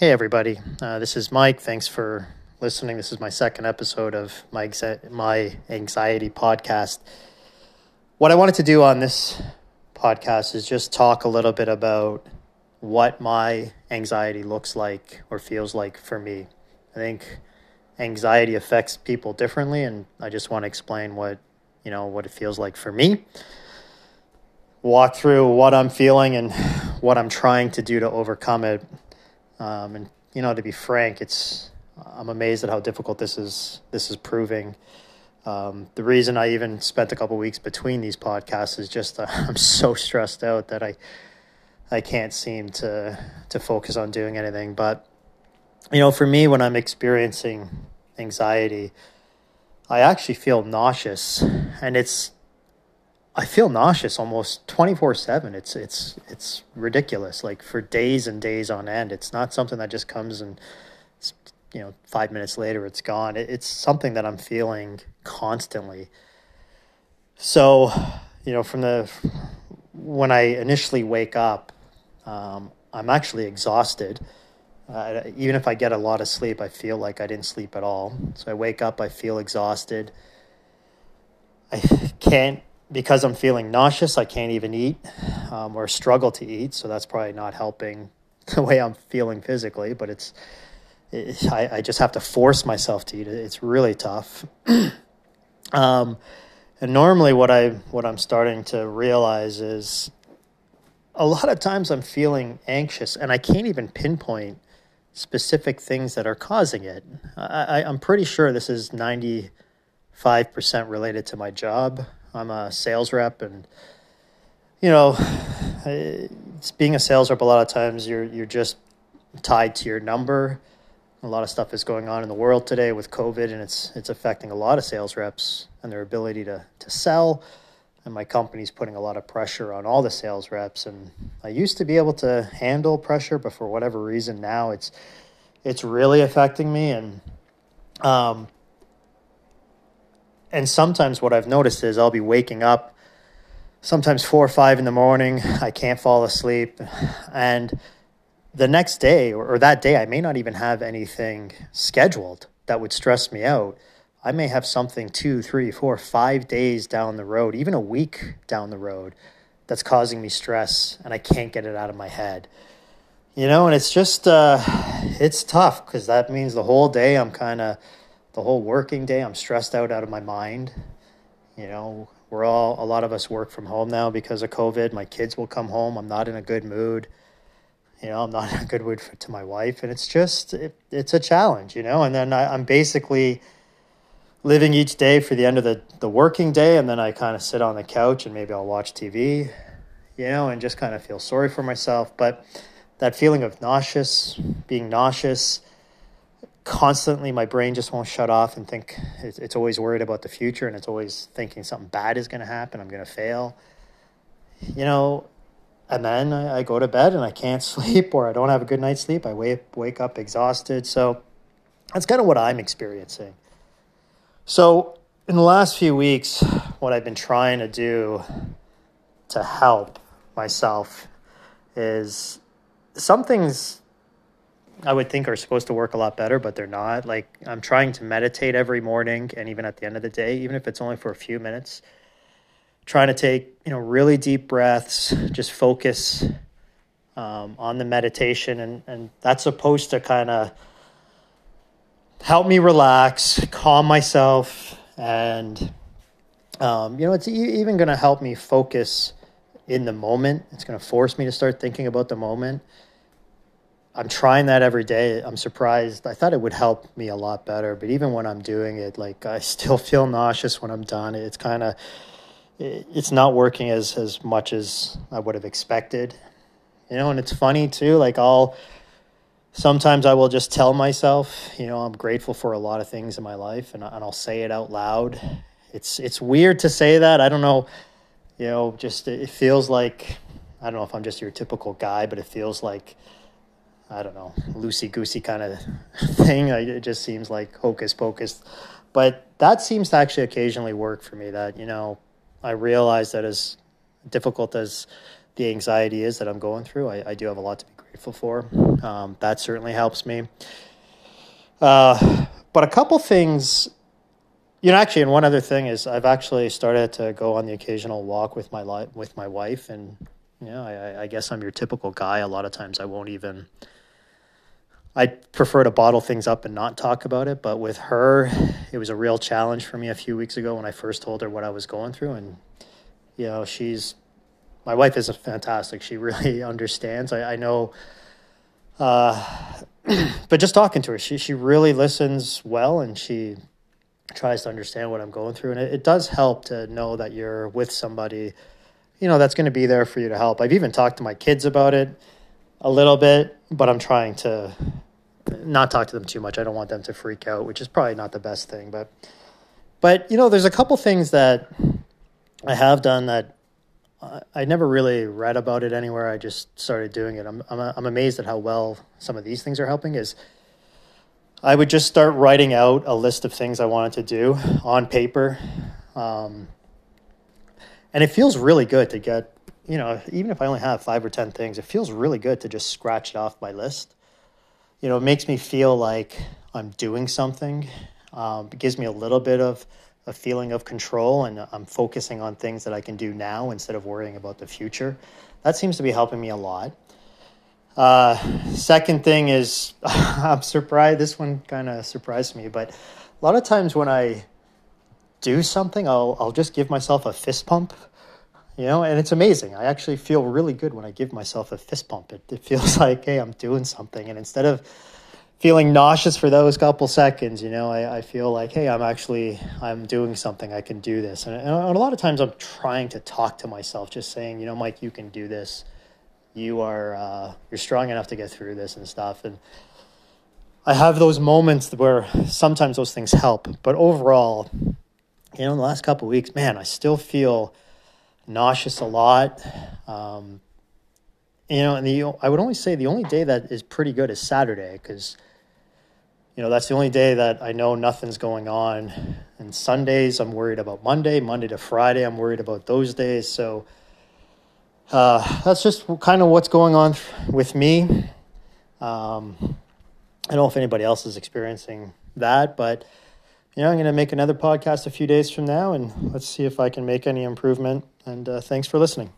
Hey, everybody. Uh, this is Mike. Thanks for listening. This is my second episode of my, my anxiety podcast. What I wanted to do on this podcast is just talk a little bit about what my anxiety looks like or feels like for me. I think anxiety affects people differently, and I just want to explain what you know what it feels like for me. Walk through what I'm feeling and what I'm trying to do to overcome it. Um, and you know, to be frank, it's I'm amazed at how difficult this is. This is proving. Um, the reason I even spent a couple weeks between these podcasts is just uh, I'm so stressed out that I I can't seem to to focus on doing anything. But you know, for me, when I'm experiencing anxiety, I actually feel nauseous, and it's I feel nauseous almost 24/7. It's it's it's ridiculous. Like for days and days on end. It's not something that just comes and you know, 5 minutes later it's gone. It, it's something that I'm feeling constantly. So, you know, from the when I initially wake up, um, I'm actually exhausted. Uh, even if I get a lot of sleep, I feel like I didn't sleep at all. So I wake up, I feel exhausted. I can't because I'm feeling nauseous, I can't even eat um, or struggle to eat. So that's probably not helping the way I'm feeling physically, but it's, it, I, I, just have to force myself to eat it. It's really tough. um, and normally what I, what I'm starting to realize is a lot of times I'm feeling anxious and I can't even pinpoint specific things that are causing it. I, I, I'm pretty sure this is 95% related to my job. I'm a sales rep, and you know, it's being a sales rep. A lot of times, you're you're just tied to your number. A lot of stuff is going on in the world today with COVID, and it's it's affecting a lot of sales reps and their ability to to sell. And my company's putting a lot of pressure on all the sales reps. And I used to be able to handle pressure, but for whatever reason, now it's it's really affecting me. And um, and sometimes what I've noticed is I'll be waking up sometimes four or five in the morning. I can't fall asleep. And the next day or, that day, I may not even have anything scheduled that would stress me out. I may have something two, three, four, five days down the road, even a week down the road, that's causing me stress and I can't get it out of my head. You know, and it's just, uh, it's tough because that means the whole day I'm kind of the whole working day. I'm stressed out out of my mind. You know, we're all a lot of us work from home now because of COVID. My kids will come home. I'm not in a good mood. You know, I'm not in a good mood for, to my wife, and it's just it, it's a challenge. You know, and then I, I'm basically living each day for the end of the the working day, and then I kind of sit on the couch and maybe I'll watch TV. You know, and just kind of feel sorry for myself, but that feeling of nauseous, being nauseous constantly my brain just won't shut off and think it's, it's always worried about the future and it's always thinking something bad is going to happen i'm going to fail. You know and then I, I, go to bed and i can't sleep or i don't have a good night's sleep. I wake, wake up exhausted. So that's kind of what i'm experiencing. So in the last few weeks what i've been trying to do to help myself is some things I would think are supposed to work a lot better, but they're not. Like I'm trying to meditate every morning and even at the end of the day, even if it's only for a few minutes. Trying to take, you know, really deep breaths, just focus um, on the meditation and, and that's supposed to kind of help me relax, calm myself, and um, you know, it's even going to help me focus in the moment. It's going to force me to start thinking about the moment I'm trying that every day. I'm surprised. I thought it would help me a lot better, but even when I'm doing it, like I still feel nauseous when I'm done. It's kind of it's not working as as much as I would have expected. You know, and it's funny too. Like I'll sometimes I will just tell myself, you know, I'm grateful for a lot of things in my life, and and I'll say it out loud. It's it's weird to say that. I don't know. You know, just it feels like I don't know if I'm just your typical guy, but it feels like I don't know, loosey goosey kind of thing. It just seems like hocus pocus. But that seems to actually occasionally work for me. That, you know, I realize that as difficult as the anxiety is that I'm going through, I, I do have a lot to be grateful for. Um, that certainly helps me. Uh, but a couple things, you know, actually, and one other thing is I've actually started to go on the occasional walk with my li- with my wife, and you know, I, I guess I'm your typical guy. A lot of times, I won't even. I prefer to bottle things up and not talk about it, but with her, it was a real challenge for me a few weeks ago when I first told her what I was going through, and you know, she's my wife is fantastic. She really understands. I, I know. Uh, but just talking to her, she she really listens well, and she tries to understand what I'm going through, and it, it does help to know that you're with somebody, you know, that's going to be there for you to help. I've even talked to my kids about it a little bit, but I'm trying to not talk to them too much. I don't want them to freak out, which is probably not the best thing, but but you know, there's a couple things that I have done that I never really read about it anywhere. I just started doing it. I'm, I'm, I'm amazed at how well some of these things are helping. Is I would just start writing out a list of things I wanted to do on paper, um, and it feels really good to get. You know, even if I only have five or ten things, it feels really good to just scratch it off my list. You know, it makes me feel like I'm doing something. Um, it gives me a little bit of a feeling of control and I'm focusing on things that I can do now instead of worrying about the future. That seems to be helping me a lot. Uh, second thing is, I'm surprised, this one kind of surprised me, but a lot of times when I do something, I'll, I'll just give myself a fist pump, you know, and it's amazing. I actually feel really good when I give myself a fist pump. It, it feels like, hey, I'm doing something. And instead of feeling nauseous for those couple seconds you know I, I feel like hey i'm actually i'm doing something i can do this and, and a lot of times i'm trying to talk to myself just saying you know mike you can do this you are uh, you're strong enough to get through this and stuff and i have those moments where sometimes those things help but overall you know in the last couple weeks man i still feel nauseous a lot um, you know and the i would only say the only day that is pretty good is saturday because you know, that's the only day that I know nothing's going on. And Sundays, I'm worried about Monday. Monday to Friday, I'm worried about those days. So uh, that's just kind of what's going on with me. Um, I don't know if anybody else is experiencing that, but you know, I'm going to make another podcast a few days from now, and let's see if I can make any improvement. And uh, thanks for listening.